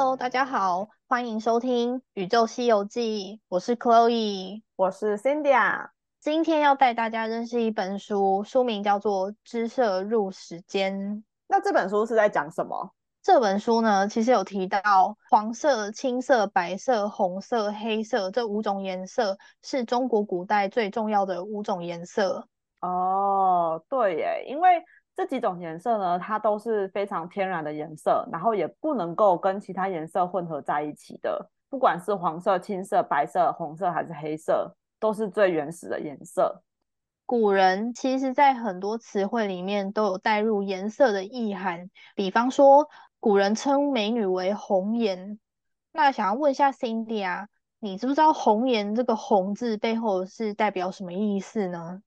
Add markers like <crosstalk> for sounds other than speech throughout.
Hello，大家好，欢迎收听《宇宙西游记》，我是 Chloe，我是 Cindy 啊。今天要带大家认识一本书，书名叫做《知色入时间》。那这本书是在讲什么？这本书呢，其实有提到黄色、青色、白色、红色、黑色这五种颜色是中国古代最重要的五种颜色。哦，对耶，因为这几种颜色呢，它都是非常天然的颜色，然后也不能够跟其他颜色混合在一起的。不管是黄色、青色、白色、红色还是黑色，都是最原始的颜色。古人其实，在很多词汇里面都有带入颜色的意涵，比方说，古人称美女为红颜。那想要问一下 Cindy 啊，你知不知道红颜这个“红”字背后是代表什么意思呢？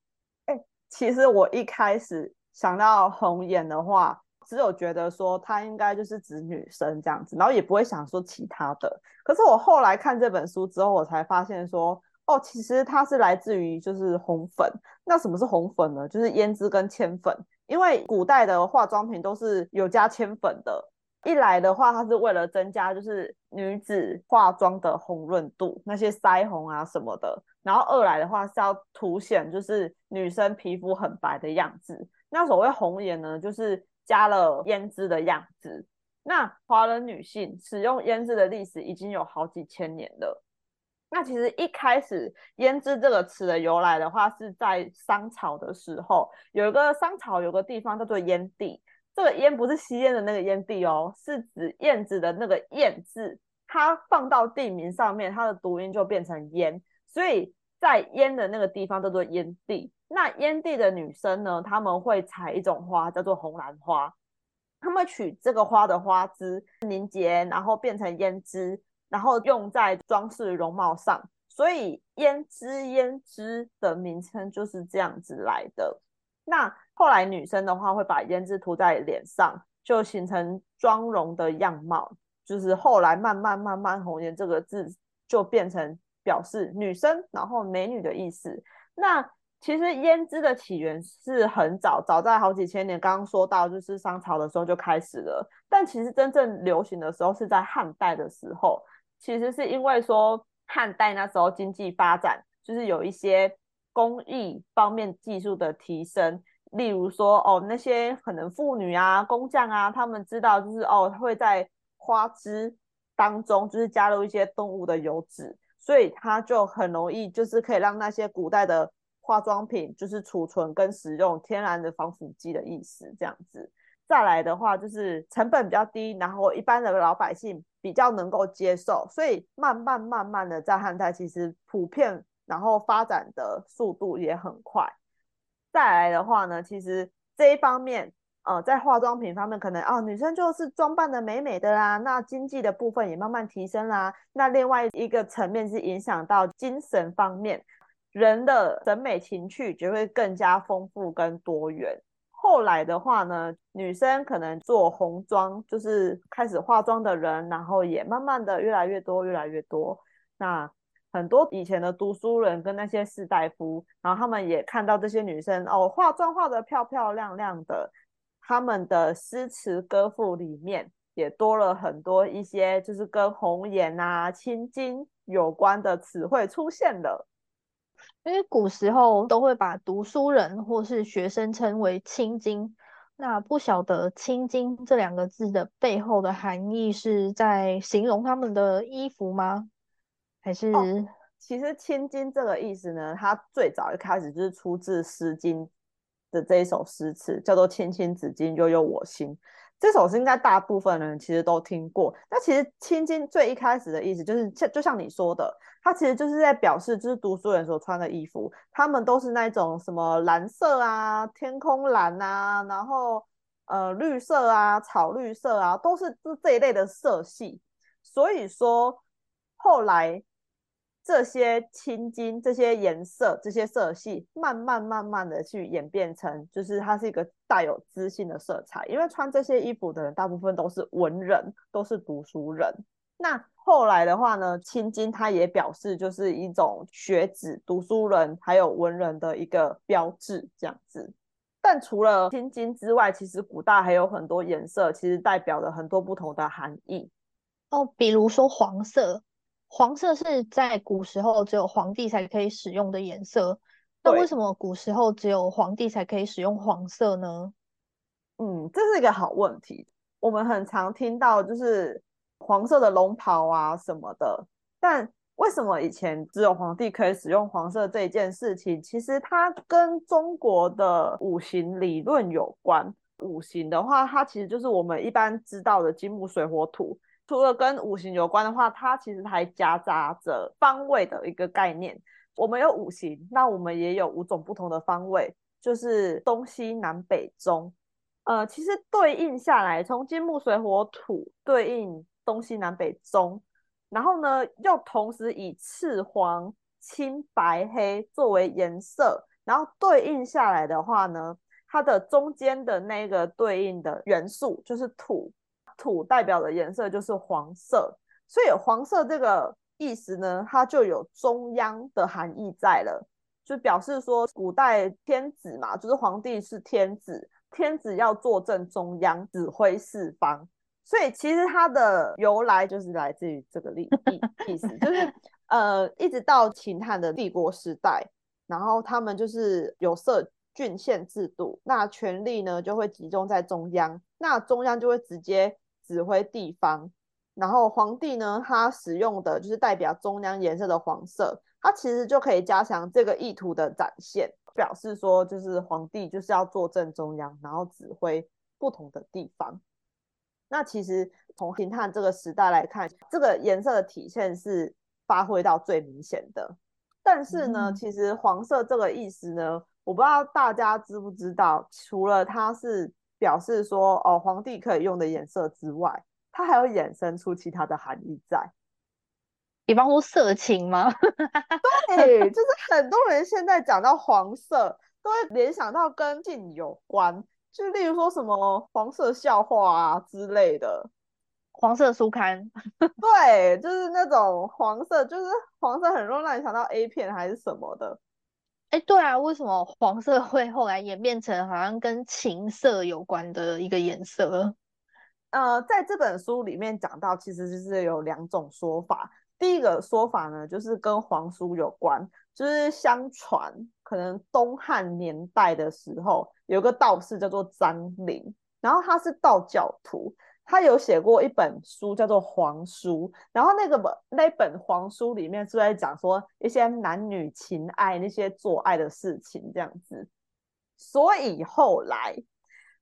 哎，其实我一开始。想到红颜的话，只有觉得说她应该就是指女生这样子，然后也不会想说其他的。可是我后来看这本书之后，我才发现说，哦，其实它是来自于就是红粉。那什么是红粉呢？就是胭脂跟铅粉。因为古代的化妆品都是有加铅粉的。一来的话，它是为了增加就是女子化妆的红润度，那些腮红啊什么的。然后二来的话是要凸显就是女生皮肤很白的样子。那所谓红颜呢，就是加了胭脂的样子。那华人女性使用胭脂的历史已经有好几千年了。那其实一开始胭脂这个词的由来的话，是在商朝的时候，有一个商朝有个地方叫做燕地。这个燕不是吸烟的那个烟地哦，是指燕子的那个燕字，它放到地名上面，它的读音就变成燕，所以在燕的那个地方叫做燕地。那燕地的女生呢？他们会采一种花，叫做红兰花。他们取这个花的花枝凝结，然后变成胭脂，然后用在装饰容貌上。所以胭脂胭脂的名称就是这样子来的。那后来女生的话会把胭脂涂在脸上，就形成妆容的样貌。就是后来慢慢慢慢，红颜这个字就变成表示女生，然后美女的意思。那其实胭脂的起源是很早，早在好几千年。刚刚说到，就是商朝的时候就开始了。但其实真正流行的时候是在汉代的时候。其实是因为说汉代那时候经济发展，就是有一些工艺方面技术的提升。例如说，哦，那些可能妇女啊、工匠啊，他们知道就是哦，会在花枝当中就是加入一些动物的油脂，所以它就很容易就是可以让那些古代的。化妆品就是储存跟使用天然的防腐剂的意思，这样子。再来的话，就是成本比较低，然后一般的老百姓比较能够接受，所以慢慢慢慢的在汉代其实普遍，然后发展的速度也很快。再来的话呢，其实这一方面，呃，在化妆品方面，可能哦，女生就是装扮的美美的啦，那经济的部分也慢慢提升啦。那另外一个层面是影响到精神方面。人的审美情趣就会更加丰富跟多元。后来的话呢，女生可能做红妆，就是开始化妆的人，然后也慢慢的越来越多，越来越多。那很多以前的读书人跟那些士大夫，然后他们也看到这些女生哦，化妆化的漂漂亮亮的，他们的诗词歌赋里面也多了很多一些就是跟红颜啊、青金有关的词汇出现了。因为古时候都会把读书人或是学生称为青金，那不晓得“青金”这两个字的背后的含义是在形容他们的衣服吗？还是其实“青金”这个意思呢？它最早一开始就是出自《诗经》的这一首诗词，叫做“青青子衿，悠悠我心”。这首是应该大部分人其实都听过。那其实“青金”最一开始的意思就是，像就像你说的，它其实就是在表示，就是读书人所穿的衣服，他们都是那种什么蓝色啊、天空蓝啊，然后呃绿色啊、草绿色啊，都是这这一类的色系。所以说后来。这些青金、这些颜色、这些色系，慢慢慢慢的去演变成，就是它是一个带有知性的色彩。因为穿这些衣服的人，大部分都是文人，都是读书人。那后来的话呢，青金它也表示就是一种学子、读书人还有文人的一个标志，这样子。但除了青金之外，其实古代还有很多颜色，其实代表了很多不同的含义。哦，比如说黄色，黄色是在古时候只有皇帝才可以使用的颜色。那为，什么古时候只有皇帝才可以使用黄色呢？嗯，这是一个好问题。我们很常听到就是黄色的龙袍啊什么的，但为什么以前只有皇帝可以使用黄色这一件事情？其实它跟中国的五行理论有关。五行的话，它其实就是我们一般知道的金木水火土。除了跟五行有关的话，它其实还夹杂着方位的一个概念。我们有五行，那我们也有五种不同的方位，就是东西南北中。呃，其实对应下来，从金木水火土对应东西南北中，然后呢，又同时以赤黄青白黑作为颜色，然后对应下来的话呢，它的中间的那个对应的元素就是土，土代表的颜色就是黄色，所以黄色这个意思呢，它就有中央的含义在了，就表示说古代天子嘛，就是皇帝是天子。天子要坐镇中央，指挥四方，所以其实它的由来就是来自于这个意意意思，就是呃，一直到秦汉的帝国时代，然后他们就是有设郡县制度，那权力呢就会集中在中央，那中央就会直接指挥地方，然后皇帝呢，他使用的就是代表中央颜色的黄色，它其实就可以加强这个意图的展现。表示说，就是皇帝就是要坐镇中央，然后指挥不同的地方。那其实从秦汉这个时代来看，这个颜色的体现是发挥到最明显的。但是呢，嗯其实黄色这个意思呢，我不知道大家知不知道，除了它是表示说哦皇帝可以用的颜色之外，它还有衍生出其他的含义在。比方说色情吗？<laughs> 对，就是很多人现在讲到黄色，都会联想到跟性有关，就例如说什么黄色笑话啊之类的。黄色书刊，<laughs> 对，就是那种黄色，就是黄色很容易让你想到 A 片还是什么的。哎，对啊，为什么黄色会后来演变成好像跟情色有关的一个颜色？呃，在这本书里面讲到，其实就是有两种说法。第一个说法呢，就是跟皇叔有关，就是相传可能东汉年代的时候，有个道士叫做张陵，然后他是道教徒，他有写过一本书叫做《黄书》，然后那个本那本黄书里面是在讲说一些男女情爱那些做爱的事情这样子，所以后来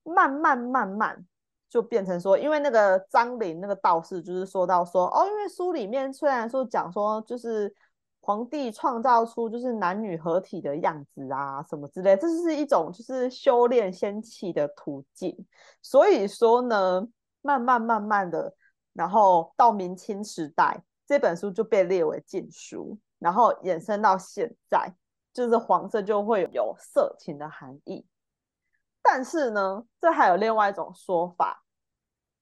慢慢慢慢。就变成说，因为那个张陵那个道士就是说到说，哦，因为书里面虽然说讲说就是皇帝创造出就是男女合体的样子啊什么之类，这是一种就是修炼仙气的途径。所以说呢，慢慢慢慢的，然后到明清时代，这本书就被列为禁书，然后衍生到现在，就是黄色就会有色情的含义。但是呢，这还有另外一种说法，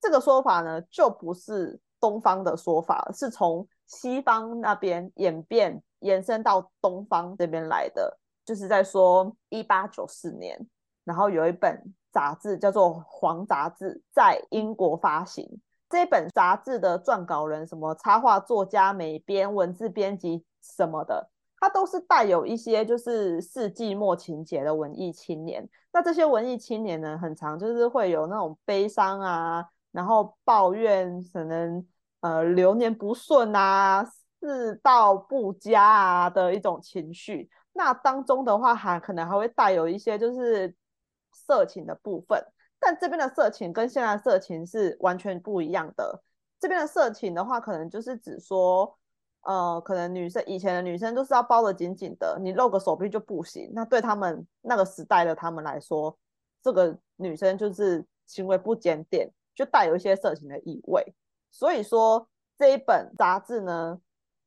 这个说法呢就不是东方的说法，是从西方那边演变延伸到东方这边来的。就是在说一八九四年，然后有一本杂志叫做《黄杂志》在英国发行。这本杂志的撰稿人，什么插画作家、美编、文字编辑什么的，他都是带有一些就是世纪末情节的文艺青年。那这些文艺青年呢，很常就是会有那种悲伤啊，然后抱怨可能呃流年不顺啊、世道不佳啊的一种情绪。那当中的话，还可能还会带有一些就是色情的部分。但这边的色情跟现在色情是完全不一样的。这边的色情的话，可能就是指说，呃，可能女生以前的女生都是要包得紧紧的，你露个手臂就不行。那对他们那个时代的他们来说，这个女生就是行为不检点，就带有一些色情的意味。所以说这一本杂志呢，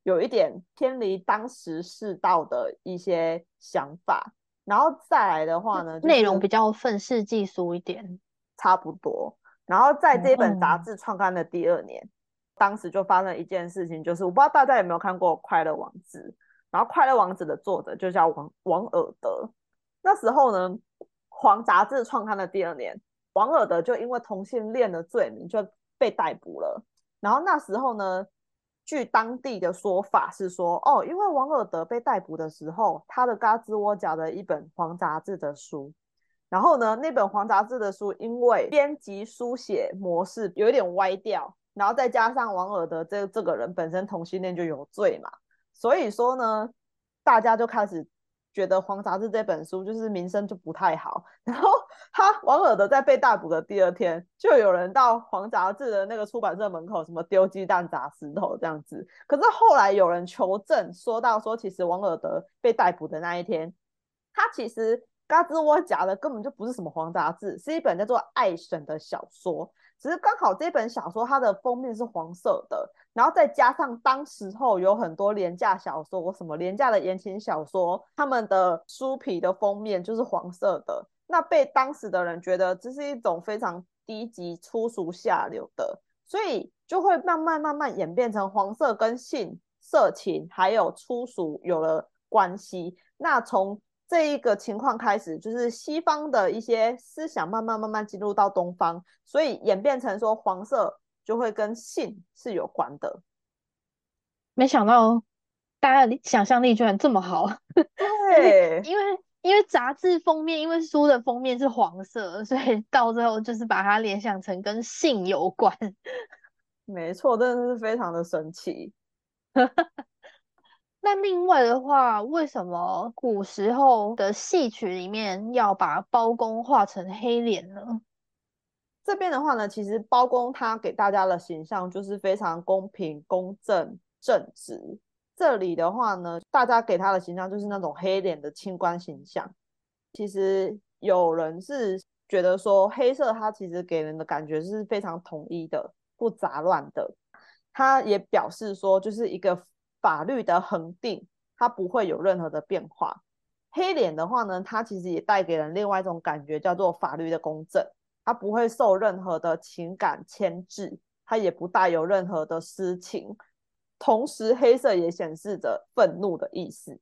有一点偏离当时世道的一些想法。然后再来的话呢，就是、内容比较愤世嫉俗一点，差不多。然后在这本杂嗯志创刊的第二年，当时就发生一件事情，就是我不知道大家有没有看过《快乐王子》，然后《快乐王子》的作者就叫王王尔德。那时候呢，黄杂志创刊的第二年，王尔德就因为同性恋的罪名就被逮捕了。然后那时候呢，据当地的说法是说，哦，因为王尔德被逮捕的时候，他的嘎吱窝夹了一本黄杂志的书，然后呢，那本黄杂志的书因为编辑书写模式有一点歪掉，然后再加上王尔德这这个人本身同性恋就有罪嘛，所以说呢，大家就开始。觉得《黄杂志》这本书就是名声就不太好，然后他王尔德在被逮捕的第二天，就有人到《黄杂志》的那个出版社门口，什么丢鸡蛋砸石头这样子。可是后来有人求证，说到说，其实王尔德被逮捕的那一天，他其实嘎吱窝夹的根本就不是什么《黄杂志》，是一本叫做《爱神》的小说。只是刚好这本小说它的封面是黄色的，然后再加上当时候有很多廉价小说，什么廉价的言情小说，他们的书皮的封面就是黄色的，那被当时的人觉得这是一种非常低级、粗俗、下流的，所以就会慢慢慢慢演变成黄色跟性、色情还有粗俗有了关系。那从这一个情况开始，就是西方的一些思想慢慢慢慢进入到东方，所以演变成说黄色就会跟性是有关的。没想到大家想象力居然这么好，<laughs> 对，因为因为杂志封面，因为书的封面是黄色，所以到最后就是把它联想成跟性有关。<laughs> 没错，真的是非常的神奇。<laughs> 那另外的话，为什么古时候的戏曲里面要把包公画成黑脸呢？这边的话呢，其实包公他给大家的形象就是非常公平、公正、正直。这里的话呢，大家给他的形象就是那种黑脸的清官形象。其实有人是觉得说，黑色它其实给人的感觉是非常统一的、不杂乱的。他也表示说，就是一个。法律的恒定，它不会有任何的变化。黑脸的话呢，它其实也带给人另外一种感觉，叫做法律的公正。它不会受任何的情感牵制，它也不带有任何的私情。同时，黑色也显示着愤怒的意思，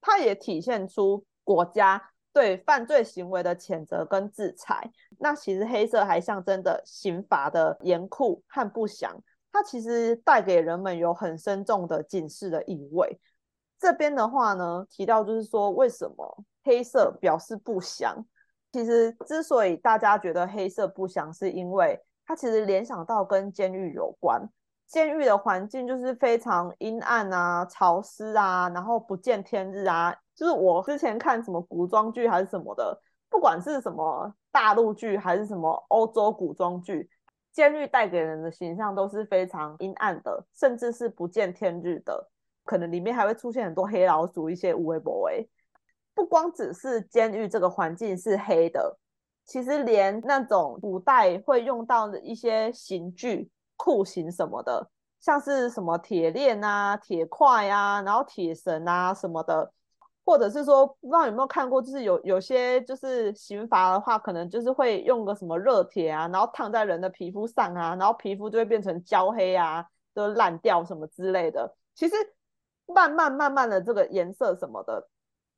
它也体现出国家对犯罪行为的谴责跟制裁。那其实黑色还象征着刑罚的严酷和不祥。它其实带给人们有很深重的警示的意味。这边的话呢，提到就是说，为什么黑色表示不祥？其实之所以大家觉得黑色不祥，是因为它其实联想到跟监狱有关。监狱的环境就是非常阴暗啊、潮湿啊，然后不见天日啊。就是我之前看什么古装剧还是什么的，不管是什么大陆剧还是什么欧洲古装剧。监狱带给人的形象都是非常阴暗的，甚至是不见天日的。可能里面还会出现很多黑老鼠，一些无微不微。不光只是监狱这个环境是黑的，其实连那种古代会用到的一些刑具、酷刑什么的，像是什么铁链啊、铁块啊，然后铁绳啊什么的。或者是说，不知道有没有看过，就是有有些就是刑罚的话，可能就是会用个什么热铁啊，然后烫在人的皮肤上啊，然后皮肤就会变成焦黑啊，都烂掉什么之类的。其实慢慢慢慢的这个颜色什么的，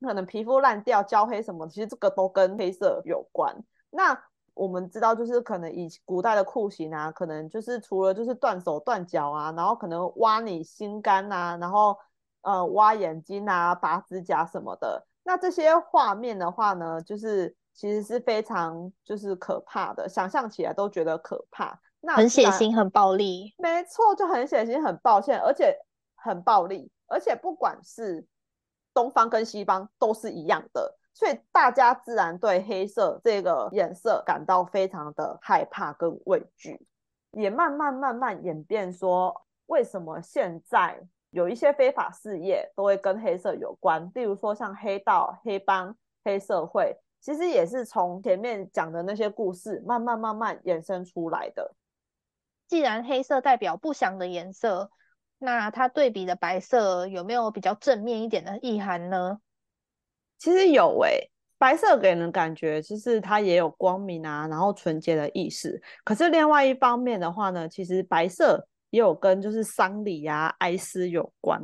可能皮肤烂掉、焦黑什么，其实这个都跟黑色有关。那我们知道，就是可能以古代的酷刑啊，可能就是除了就是断手断脚啊，然后可能挖你心肝啊，然后。呃，挖眼睛啊，拔指甲什么的，那这些画面的话呢，就是其实是非常就是可怕的，想象起来都觉得可怕。那很血腥，很暴力。没错，就很血腥，很抱歉，而且很暴力，而且不管是东方跟西方都是一样的，所以大家自然对黑色这个颜色感到非常的害怕跟畏惧，也慢慢慢慢演变说，为什么现在？有一些非法事业都会跟黑色有关，例如说像黑道、黑帮、黑社会，其实也是从前面讲的那些故事慢慢慢慢衍生出来的。既然黑色代表不祥的颜色，那它对比的白色有没有比较正面一点的意涵呢？其实有诶，白色给人感觉就是它也有光明啊，然后纯洁的意思。可是另外一方面的话呢，其实白色。也有跟就是丧礼呀、哀思有关。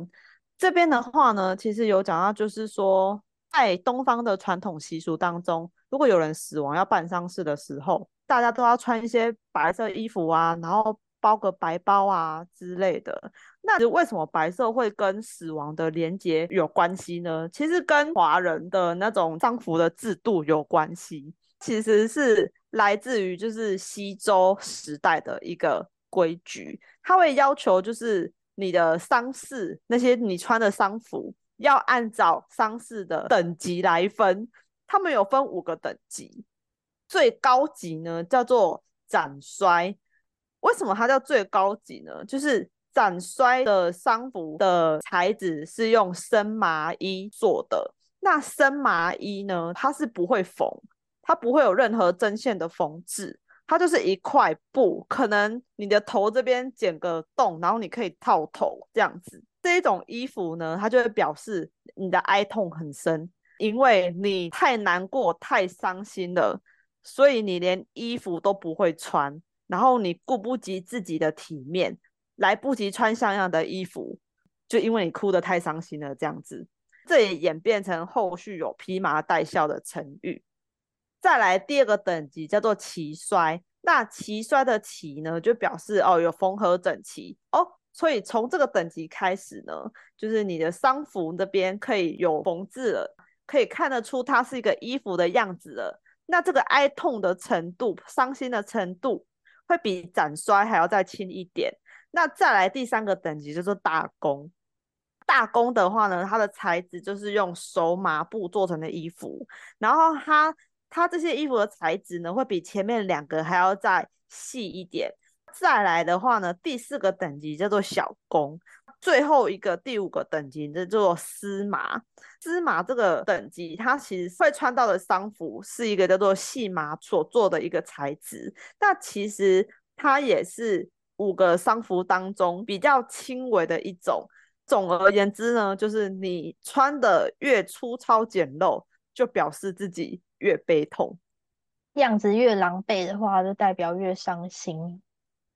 这边的话呢，其实有讲到，就是说在东方的传统习俗当中，如果有人死亡要办丧事的时候，大家都要穿一些白色衣服啊，然后包个白包啊之类的。那为什么白色会跟死亡的连结有关系呢？其实跟华人的那种丧服的制度有关系，其实是来自于就是西周时代的一个规矩，它会要求就是你的丧事那些你穿的丧服要按照丧事的等级来分，他们有分五个等级，最高级呢叫做斩衰。为什么它叫最高级呢？就是斩衰的丧服的材质是用生麻衣做的。那生麻衣呢，它是不会缝，它不会有任何针线的缝制，它就是一块布，可能你的头这边剪个洞，然后你可以套头这样子。这一种衣服呢，它就会表示你的哀痛很深，因为你太难过、太伤心了，所以你连衣服都不会穿。然后你顾不及自己的体面，来不及穿像样的衣服，就因为你哭得太伤心了，这样子，这也演变成后续有披麻戴孝的成语。再来第二个等级叫做齐衰，那齐衰的齐呢，就表示哦有缝合整齐哦，所以从这个等级开始呢，就是你的丧服那边可以有缝制了，可以看得出它是一个衣服的样子了。那这个哀痛的程度、伤心的程度。会比斩衰还要再轻一点。那再来第三个等级就是大功。大功的话呢，它的材质就是用手麻布做成的衣服，然后它它这些衣服的材质呢，会比前面两个还要再细一点。再来的话呢，第四个等级叫做小工。最后一个第五个等级叫做丝麻，丝麻这个等级，它其实会穿到的丧服是一个叫做细麻所做的一个材质，那其实它也是五个丧服当中比较轻微的一种。总而言之呢，就是你穿的越粗糙简陋，就表示自己越悲痛，样子越狼狈的话，就代表越伤心。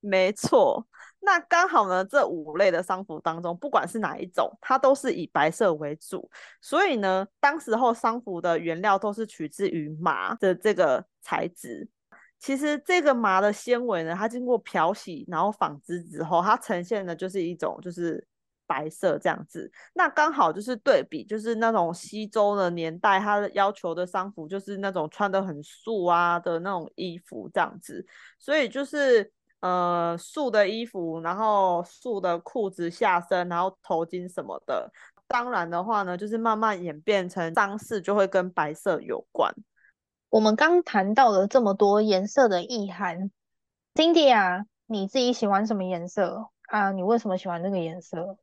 没错。那刚好呢，这五类的丧服当中，不管是哪一种，它都是以白色为主。所以呢，当时候丧服的原料都是取自于麻的这个材质。其实这个麻的纤维呢，它经过漂洗，然后纺织之后，它呈现的就是一种就是白色这样子。那刚好就是对比，就是那种西周的年代，它的要求的丧服就是那种穿的很素啊的那种衣服这样子。所以就是。呃，素的衣服，然后素的裤子下身，然后头巾什么的。当然的话呢，就是慢慢演变成丧事就会跟白色有关。我们刚谈到了这么多颜色的意涵，Cindy 啊，你自己喜欢什么颜色啊？你为什么喜欢这个颜色？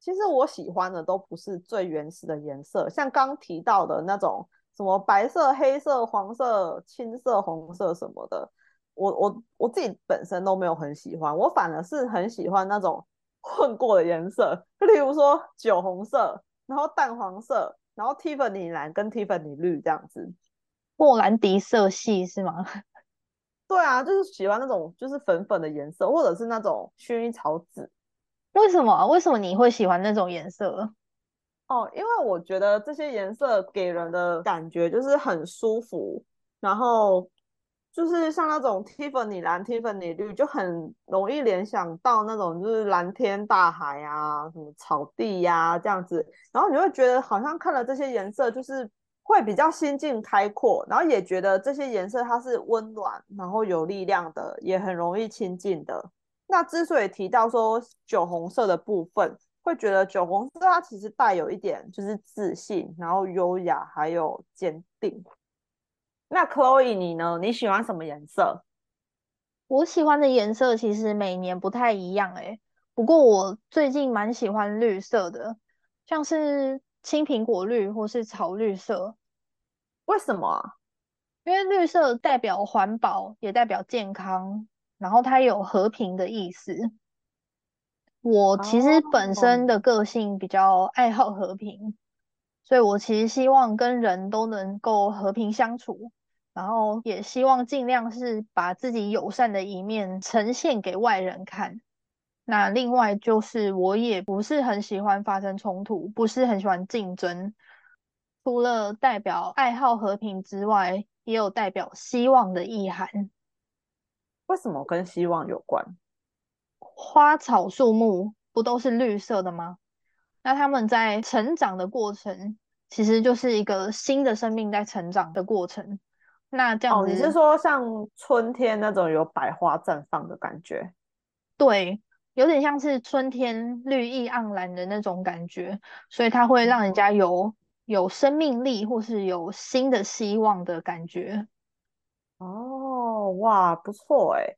其实我喜欢的都不是最原始的颜色，像刚提到的那种什么白色、黑色、黄色、青色、红色什么的。我我我自己本身都没有很喜欢，我反而是很喜欢那种 <laughs> 混过的颜色，例如说酒红色，然后淡黄色，然后 Tiffany 蓝跟 Tiffany 绿这样子，莫兰迪色系是吗？<laughs> 对啊，就是喜欢那种就是粉粉的颜色，或者是那种薰衣草紫。为什么？为什么你会喜欢那种颜色？哦，因为我觉得这些颜色给人的感觉就是很舒服，然后。就是像那种 Tiffany 蓝、Tiffany 绿，就很容易联想到那种就是蓝天大海啊，什么草地呀这样子，然后你会觉得好像看了这些颜色，就是会比较心境开阔，然后也觉得这些颜色它是温暖，然后有力量的，也很容易亲近的。那之所以提到说酒红色的部分，会觉得酒红色它其实带有一点就是自信，然后优雅，还有坚定。那 Chloe 你呢？你喜欢什么颜色？我喜欢的颜色其实每年不太一样哎。不过我最近蛮喜欢绿色的，像是青苹果绿或是草绿色。为什么？因为绿色代表环保，也代表健康，然后它有和平的意思。我其实本身的个性比较爱好和平，所以我其实希望跟人都能够和平相处。然后也希望尽量是把自己友善的一面呈现给外人看。那另外就是，我也不是很喜欢发生冲突，不是很喜欢竞争。除了代表爱好和平之外，也有代表希望的意涵。为什么跟希望有关？花草树木不都是绿色的吗？那它们在成长的过程，其实就是一个新的生命在成长的过程。那这样哦，你是子，说像春天那种有百花绽放的感觉？对，有点像是春天绿意盎然的那种感觉，所以它会让人家有有生命力，或是有新的希望的感觉。哦，哇，不错哎。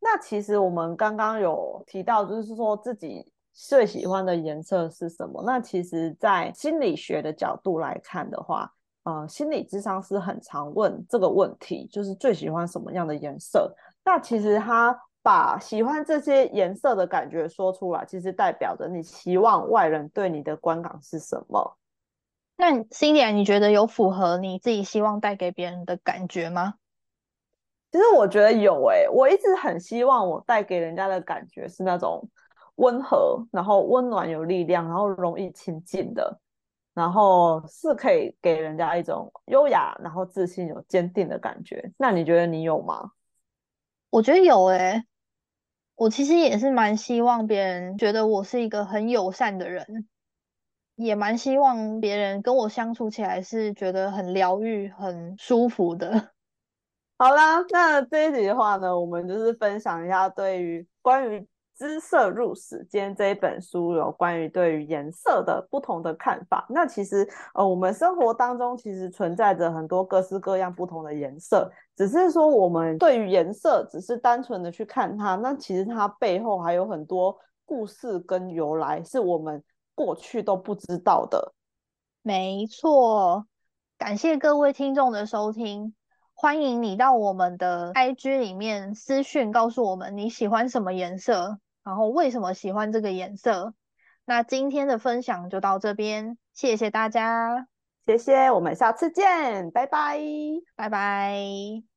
那其实我们刚刚有提到，就是说自己最喜欢的颜色是什么？那其实，在心理学的角度来看的话，呃，心理智商是很常问这个问题，就是最喜欢什么样的颜色？那其实他把喜欢这些颜色的感觉说出来，其实代表着你希望外人对你的观感是什么。那 Cindy，你觉得有符合你自己希望带给别人的感觉吗？其实我觉得有诶、我一直很希望我带给人家的感觉是那种温和，然后温暖有力量，然后容易亲近的，然后是可以给人家一种优雅，然后自信、有坚定的感觉。那你觉得你有吗？我觉得有诶、我其实也是蛮希望别人觉得我是一个很友善的人，也蛮希望别人跟我相处起来是觉得很疗愈、很舒服的。好啦，那这一集的话呢，我们就是分享一下对于关于姿色入史，今天这一本书有关于对于颜色的不同的看法。那其实呃，我们生活当中其实存在着很多各式各样不同的颜色，只是说我们对于颜色只是单纯的去看它，那其实它背后还有很多故事跟由来，是我们过去都不知道的。没错，感谢各位听众的收听，欢迎你到我们的 IG 里面私讯告诉我们你喜欢什么颜色，然后为什么喜欢这个颜色。那今天的分享就到这边，谢谢大家，谢谢，我们下次见，拜拜。拜拜。